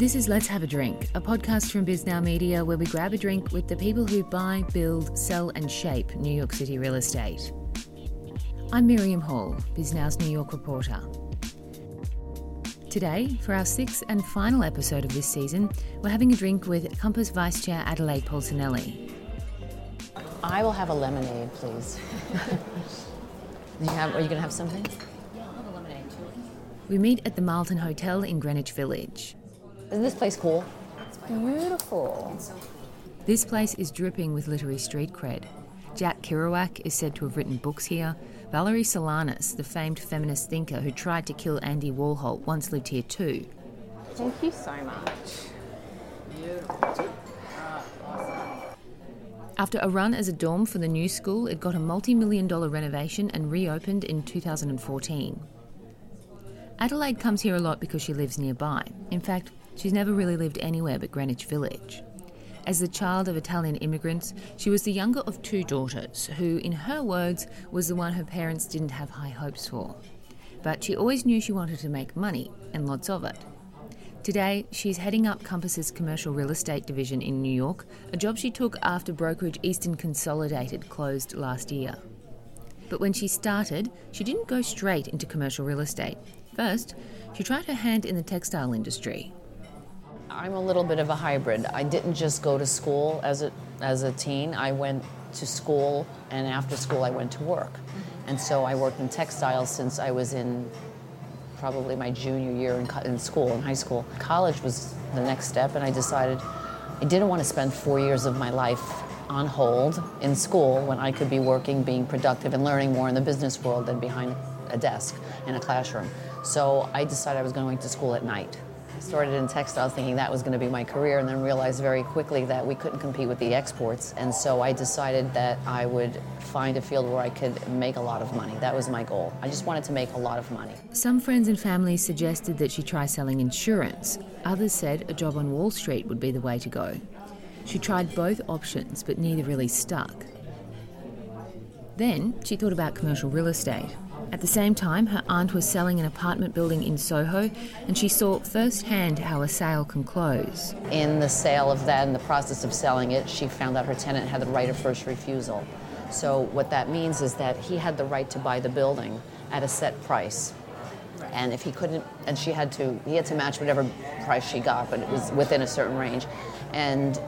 This is Let's Have a Drink, a podcast from Bisnow Media where we grab a drink with the people who buy, build, sell, and shape New York City real estate. I'm Miriam Hall, Bisnow's New York reporter. Today, for our sixth and final episode of this season, we're having a drink with Compass Vice Chair Adelaide Polsinelli. I will have a lemonade, please. you have, are you going to have something? Yeah, I have a lemonade. We meet at the Marlton Hotel in Greenwich Village. Isn't this place cool? It's beautiful. This place is dripping with literary street cred. Jack Kerouac is said to have written books here. Valerie Solanas, the famed feminist thinker who tried to kill Andy Warhol, once lived here too. Thank you so much. Beautiful. After a run as a dorm for the new school, it got a multi million dollar renovation and reopened in 2014. Adelaide comes here a lot because she lives nearby. In fact, she's never really lived anywhere but Greenwich Village. As the child of Italian immigrants, she was the younger of two daughters, who, in her words, was the one her parents didn't have high hopes for. But she always knew she wanted to make money, and lots of it. Today, she's heading up Compass's commercial real estate division in New York, a job she took after brokerage Eastern Consolidated closed last year. But when she started, she didn't go straight into commercial real estate. First, she tried her hand in the textile industry. I'm a little bit of a hybrid. I didn't just go to school as a, as a teen. I went to school, and after school, I went to work. And so I worked in textiles since I was in probably my junior year in, in school, in high school. College was the next step, and I decided I didn't want to spend four years of my life on hold in school when I could be working, being productive, and learning more in the business world than behind a desk in a classroom. So I decided I was going to school at night. Started in textiles thinking that was going to be my career and then realized very quickly that we couldn't compete with the exports. And so I decided that I would find a field where I could make a lot of money. That was my goal. I just wanted to make a lot of money. Some friends and family suggested that she try selling insurance. Others said a job on Wall Street would be the way to go. She tried both options, but neither really stuck. Then she thought about commercial real estate. At the same time, her aunt was selling an apartment building in Soho, and she saw firsthand how a sale can close. In the sale of that in the process of selling it, she found out her tenant had the right of first refusal. So, what that means is that he had the right to buy the building at a set price. And if he couldn't, and she had to, he had to match whatever price she got, but it was within a certain range. And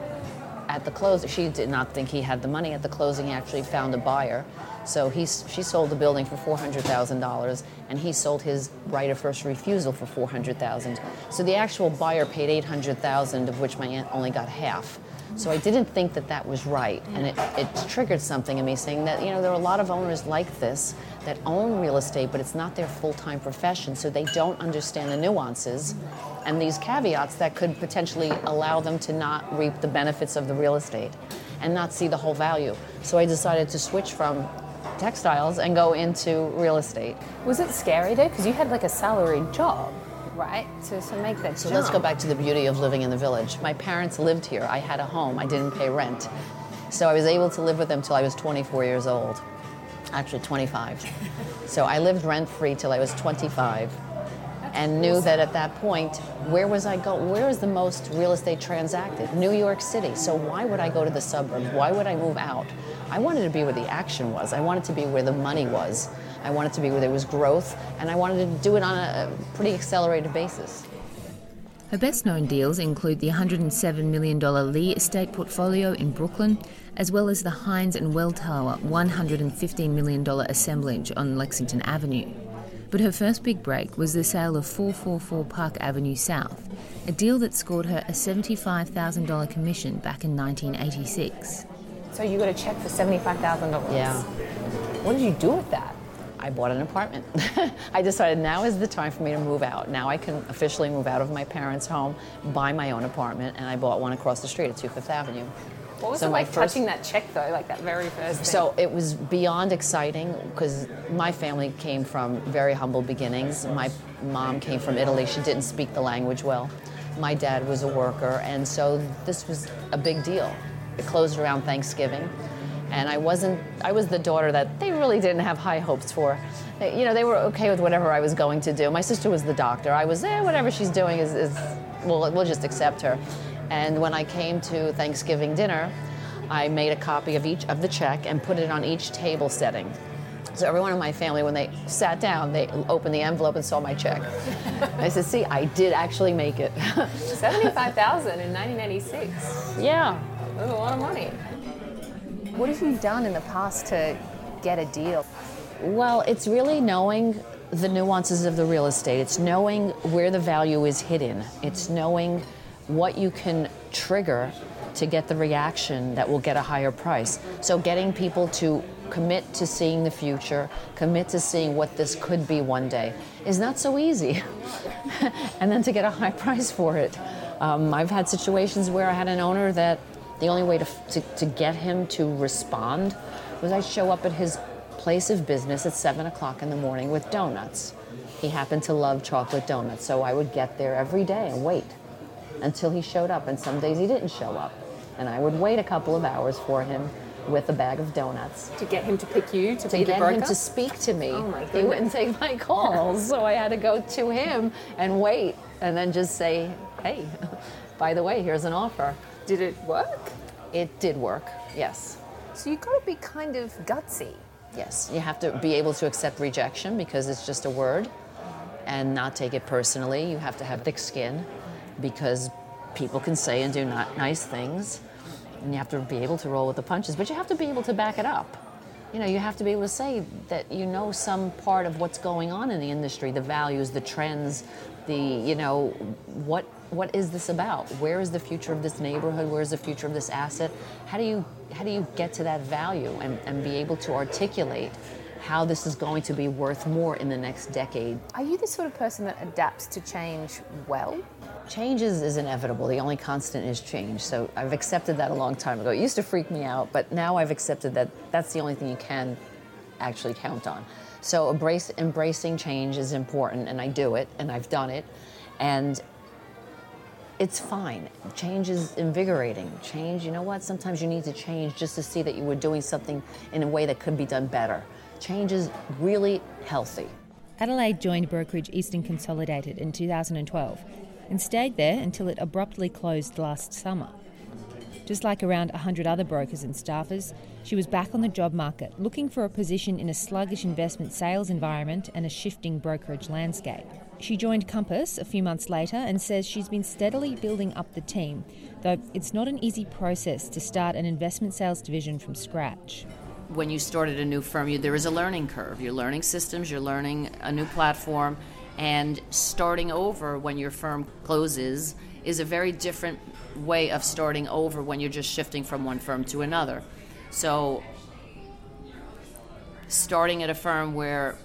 at the close, she did not think he had the money. At the closing, he actually found a buyer so he, she sold the building for $400,000 and he sold his right of first refusal for $400,000. So the actual buyer paid $800,000 of which my aunt only got half. So I didn't think that that was right. And it, it triggered something in me saying that, you know, there are a lot of owners like this that own real estate, but it's not their full-time profession, so they don't understand the nuances and these caveats that could potentially allow them to not reap the benefits of the real estate and not see the whole value. So I decided to switch from textiles and go into real estate. Was it scary though? Because you had like a salaried job, right? To, to make that So jump. let's go back to the beauty of living in the village. My parents lived here. I had a home. I didn't pay rent. So I was able to live with them till I was 24 years old. Actually, 25. so I lived rent free till I was 25 and knew that at that point, where was I go? Where is the most real estate transacted? New York City. So why would I go to the suburbs? Why would I move out? I wanted to be where the action was. I wanted to be where the money was. I wanted to be where there was growth, and I wanted to do it on a pretty accelerated basis. Her best known deals include the $107 million Lee Estate portfolio in Brooklyn, as well as the Hines and Welltower $115 million assemblage on Lexington Avenue. But her first big break was the sale of 444 Park Avenue South, a deal that scored her a $75,000 commission back in 1986. So you got a check for seventy-five thousand dollars. Yeah. What did you do with that? I bought an apartment. I decided now is the time for me to move out. Now I can officially move out of my parents' home, buy my own apartment, and I bought one across the street at 2 Fifth Avenue. What was So it like first- touching that check though, like that very first thing? So it was beyond exciting because my family came from very humble beginnings. My mom came from Italy. She didn't speak the language well. My dad was a worker, and so this was a big deal. It closed around Thanksgiving, and I wasn't. I was the daughter that they really didn't have high hopes for. They- you know, they were okay with whatever I was going to do. My sister was the doctor. I was, eh, whatever she's doing is, is we'll, we'll just accept her. And when I came to Thanksgiving dinner, I made a copy of each of the check and put it on each table setting. So everyone in my family, when they sat down, they opened the envelope and saw my check. I said, "See, I did actually make it." Seventy-five thousand in nineteen ninety-six. yeah. That's a lot of money. What have you done in the past to get a deal? Well, it's really knowing the nuances of the real estate. It's knowing where the value is hidden. It's knowing what you can trigger to get the reaction that will get a higher price. So getting people to commit to seeing the future, commit to seeing what this could be one day is not so easy. and then to get a high price for it. Um, I've had situations where I had an owner that the only way to, to, to get him to respond was I show up at his place of business at 7 o'clock in the morning with donuts. He happened to love chocolate donuts, so I would get there every day and wait until he showed up. And some days he didn't show up. And I would wait a couple of hours for him with a bag of donuts To get him to pick you to, to be the get broker? him to speak to me. Oh my he wouldn't take my calls, so I had to go to him and wait, and then just say, "Hey, by the way, here's an offer." Did it work? It did work. Yes. So you've got to be kind of gutsy. Yes, you have to be able to accept rejection because it's just a word and not take it personally. You have to have thick skin because people can say and do not nice things and you have to be able to roll with the punches, but you have to be able to back it up. You know, you have to be able to say that you know some part of what's going on in the industry, the values, the trends, the, you know, what what is this about? Where is the future of this neighborhood? Where is the future of this asset? How do you how do you get to that value and, and be able to articulate how this is going to be worth more in the next decade? Are you the sort of person that adapts to change well? Change is, is inevitable. The only constant is change. So I've accepted that a long time ago. It used to freak me out, but now I've accepted that that's the only thing you can actually count on. So embrace, embracing change is important, and I do it, and I've done it, and it's fine. Change is invigorating. Change, you know what? Sometimes you need to change just to see that you were doing something in a way that could be done better. Change is really healthy. Adelaide joined brokerage Eastern Consolidated in 2012 and stayed there until it abruptly closed last summer. Just like around 100 other brokers and staffers, she was back on the job market looking for a position in a sluggish investment sales environment and a shifting brokerage landscape. She joined Compass a few months later and says she's been steadily building up the team, though it's not an easy process to start an investment sales division from scratch. when you start at a new firm, you, there is a learning curve. You're learning systems, you're learning a new platform, and starting over when your firm closes is a very different way of starting over when you're just shifting from one firm to another. So, starting at a firm where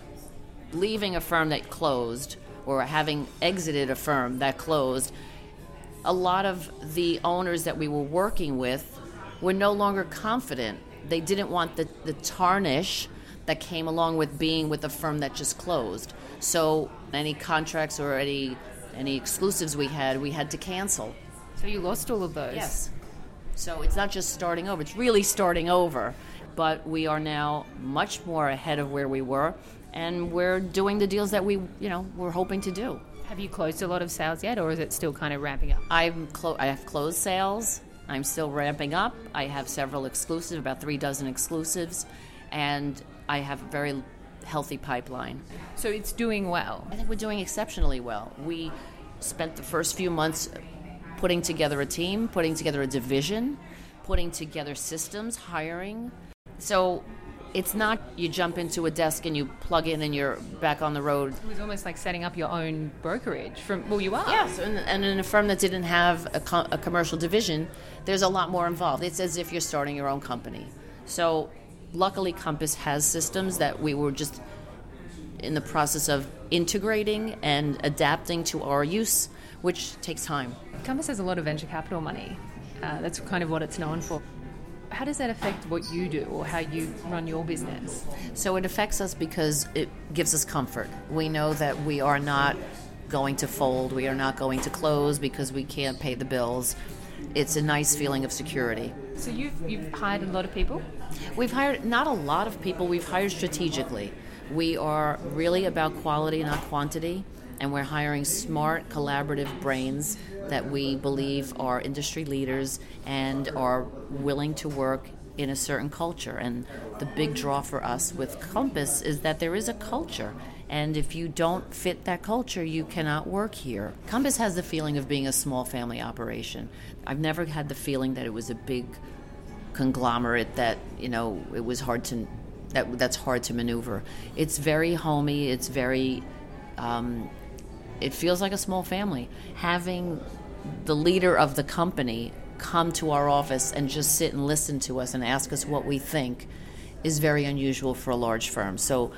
leaving a firm that closed or having exited a firm that closed, a lot of the owners that we were working with were no longer confident. They didn't want the, the tarnish that came along with being with a firm that just closed. So any contracts or any any exclusives we had, we had to cancel. So you lost all of those? Yes. So it's not just starting over, it's really starting over. But we are now much more ahead of where we were and we're doing the deals that we, you know, we're hoping to do. Have you closed a lot of sales yet, or is it still kind of ramping up? I'm clo- I have closed sales. I'm still ramping up. I have several exclusives, about three dozen exclusives, and I have a very healthy pipeline. So it's doing well. I think we're doing exceptionally well. We spent the first few months putting together a team, putting together a division, putting together systems, hiring. So it's not you jump into a desk and you plug in and you're back on the road. It was almost like setting up your own brokerage. From well, you are. Yes, and, and in a firm that didn't have a, co- a commercial division, there's a lot more involved. It's as if you're starting your own company. So, luckily, Compass has systems that we were just in the process of integrating and adapting to our use, which takes time. Compass has a lot of venture capital money. Uh, that's kind of what it's known for. How does that affect what you do or how you run your business? So it affects us because it gives us comfort. We know that we are not going to fold, we are not going to close because we can't pay the bills. It's a nice feeling of security. So you've you've hired a lot of people. We've hired not a lot of people, we've hired strategically. We are really about quality, not quantity. And we're hiring smart, collaborative brains that we believe are industry leaders and are willing to work in a certain culture. And the big draw for us with Compass is that there is a culture. And if you don't fit that culture, you cannot work here. Compass has the feeling of being a small family operation. I've never had the feeling that it was a big conglomerate that, you know, it was hard to that that's hard to maneuver. It's very homey. It's very um, it feels like a small family. Having the leader of the company come to our office and just sit and listen to us and ask us what we think is very unusual for a large firm. So,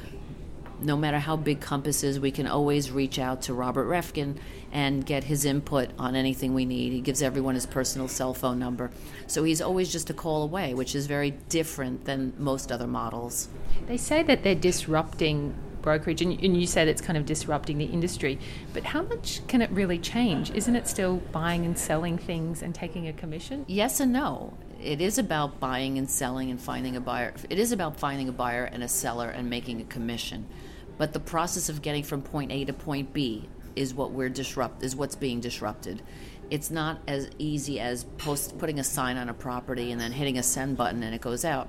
no matter how big Compass is, we can always reach out to Robert Reffkin and get his input on anything we need. He gives everyone his personal cell phone number. So he's always just a call away, which is very different than most other models. They say that they're disrupting brokerage, and, and you said it's kind of disrupting the industry. But how much can it really change? Isn't it still buying and selling things and taking a commission? Yes and no. It is about buying and selling and finding a buyer. It is about finding a buyer and a seller and making a commission. But the process of getting from point A to point B is what we're disrupt is what's being disrupted. It's not as easy as post putting a sign on a property and then hitting a send button and it goes out.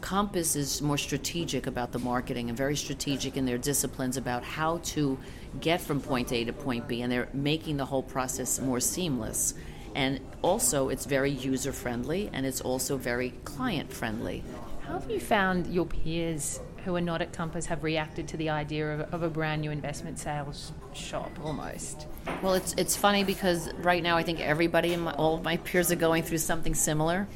Compass is more strategic about the marketing and very strategic in their disciplines about how to get from point A to point B, and they're making the whole process more seamless. And also, it's very user friendly and it's also very client friendly. How have you found your peers who are not at Compass have reacted to the idea of, of, a brand new investment sales shop almost? Well, it's it's funny because right now I think everybody and all of my peers are going through something similar,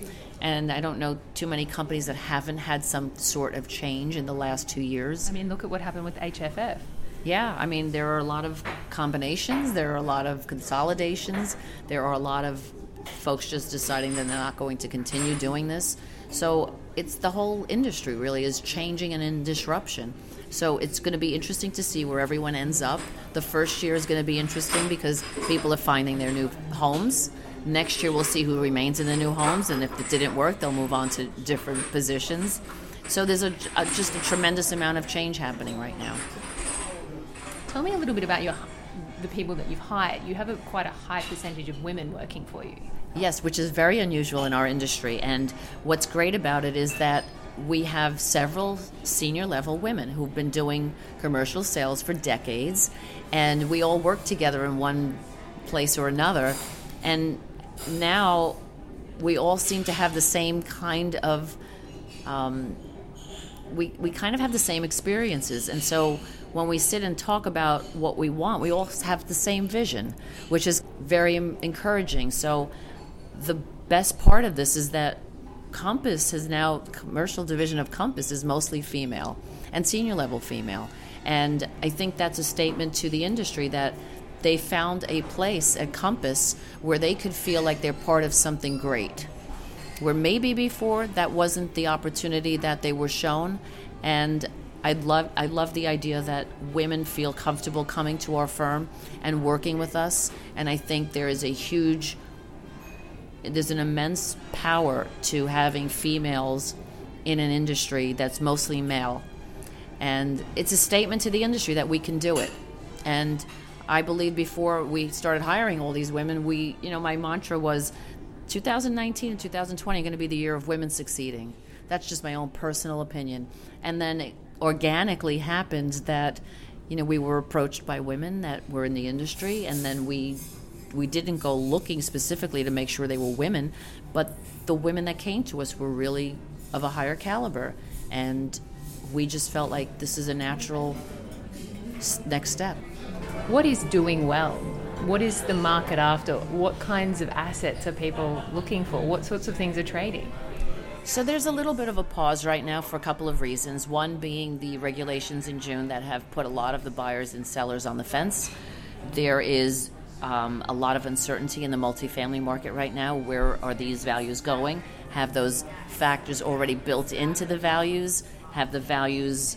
and I don't know too many companies that haven't had some sort of change in the last two years. I mean, look at what happened with HFF. Yeah, I mean, there are a lot of combinations, there are a lot of consolidations, there are a lot of folks just deciding that they're not going to continue doing this. So it's the whole industry really is changing and in disruption. So it's going to be interesting to see where everyone ends up. The first year is going to be interesting because people are finding their new homes. Next year, we'll see who remains in the new homes, and if it didn't work, they'll move on to different positions. So there's a, a, just a tremendous amount of change happening right now. Tell me a little bit about your the people that you've hired. You have a, quite a high percentage of women working for you. Yes, which is very unusual in our industry. And what's great about it is that we have several senior level women who've been doing commercial sales for decades, and we all work together in one place or another. And now we all seem to have the same kind of um, we, we kind of have the same experiences. And so when we sit and talk about what we want we all have the same vision which is very encouraging. So the best part of this is that compass has now commercial division of compass is mostly female and senior level female. And i think that's a statement to the industry that they found a place a Compass where they could feel like they're part of something great. Where maybe before that wasn't the opportunity that they were shown, and I love I love the idea that women feel comfortable coming to our firm and working with us, and I think there is a huge there's an immense power to having females in an industry that's mostly male. And it's a statement to the industry that we can do it. And I believe before we started hiring all these women, we, you know, my mantra was 2019 and 2020 are going to be the year of women succeeding. That's just my own personal opinion. And then it organically happened that, you know, we were approached by women that were in the industry, and then we we didn't go looking specifically to make sure they were women, but the women that came to us were really of a higher caliber, and we just felt like this is a natural next step. What is doing well? What is the market after? What kinds of assets are people looking for? What sorts of things are trading? So there's a little bit of a pause right now for a couple of reasons. One being the regulations in June that have put a lot of the buyers and sellers on the fence. There is um, a lot of uncertainty in the multifamily market right now. Where are these values going? Have those factors already built into the values? Have the values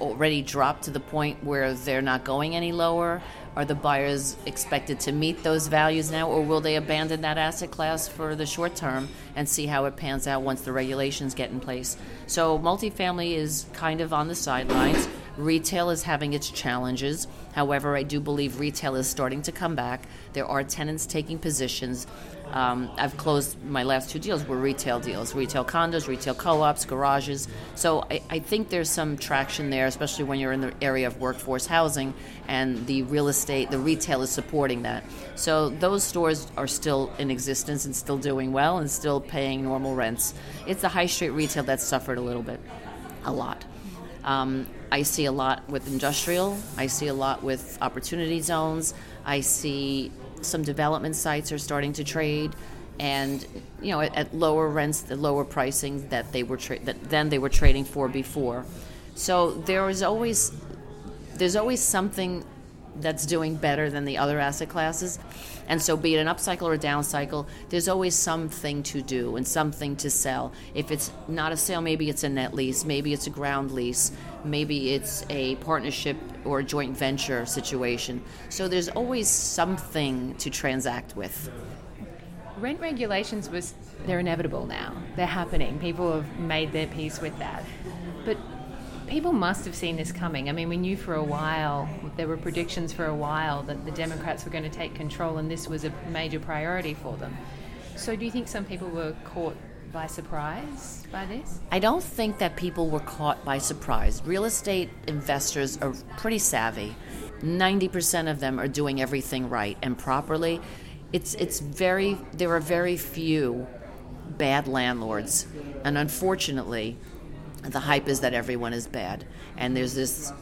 already dropped to the point where they're not going any lower? Are the buyers expected to meet those values now, or will they abandon that asset class for the short term and see how it pans out once the regulations get in place? So, multifamily is kind of on the sidelines. Retail is having its challenges. However, I do believe retail is starting to come back. There are tenants taking positions. Um, I've closed my last two deals were retail deals, retail condos, retail co-ops, garages. So I, I, think there's some traction there, especially when you're in the area of workforce housing and the real estate, the retail is supporting that. So those stores are still in existence and still doing well and still paying normal rents. It's the high street retail that's suffered a little bit, a lot. Um, I see a lot with industrial. I see a lot with opportunity zones. I see some development sites are starting to trade, and you know at, at lower rents, the lower pricing that they were tra- that then they were trading for before. So there is always there's always something that's doing better than the other asset classes. And so, be it an upcycle or a down cycle, there's always something to do and something to sell. If it's not a sale, maybe it's a net lease, maybe it's a ground lease, maybe it's a partnership or a joint venture situation. So, there's always something to transact with. Rent regulations was they're inevitable now. They're happening. People have made their peace with that. But people must have seen this coming. I mean, we knew for a while, there were predictions for a while that the Democrats were going to take control and this was a major priority for them. So, do you think some people were caught by surprise by this? I don't think that people were caught by surprise. Real estate investors are pretty savvy. 90% of them are doing everything right and properly. It's, it's very, there are very few bad landlords. And unfortunately, the hype is that everyone is bad. And there's this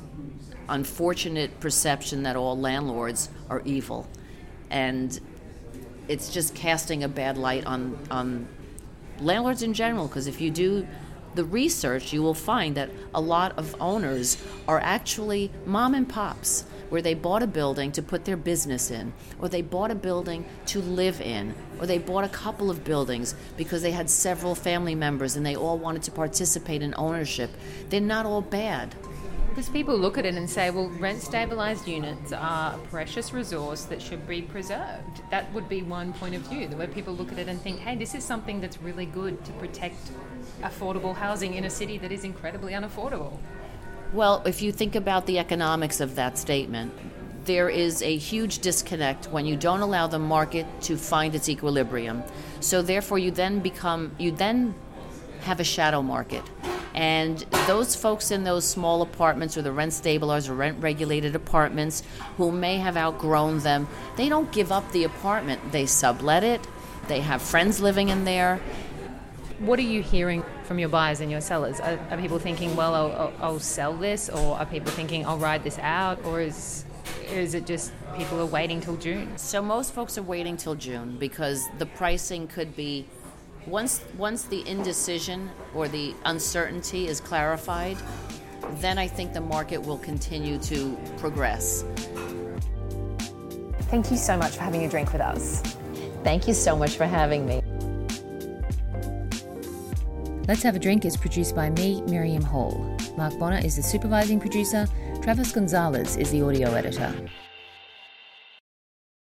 unfortunate perception that all landlords are evil. And it's just casting a bad light on, on landlords in general, because if you do the research, you will find that a lot of owners are actually mom and pops where they bought a building to put their business in, or they bought a building to live in, or they bought a couple of buildings because they had several family members and they all wanted to participate in ownership. They're not all bad. Because people look at it and say, well, rent stabilised units are a precious resource that should be preserved. That would be one point of view, where people look at it and think, hey, this is something that's really good to protect affordable housing in a city that is incredibly unaffordable. Well, if you think about the economics of that statement, there is a huge disconnect when you don't allow the market to find its equilibrium. So therefore you then become you then have a shadow market. And those folks in those small apartments or the rent stabilized or rent regulated apartments who may have outgrown them, they don't give up the apartment. They sublet it. They have friends living in there. What are you hearing from your buyers and your sellers? Are, are people thinking, well, I'll, I'll, I'll, sell this, or are people thinking, I'll ride this out, or is is it just people are waiting till June? So most folks are waiting till June because the pricing could be once once the indecision or the uncertainty is clarified, then I think the market will continue to progress. Thank you so much for having a drink with us. Thank you so much for having me. Let's Have a Drink is produced by me, Miriam Hall. Mark Bonner is the supervising producer. Travis Gonzalez is the audio editor.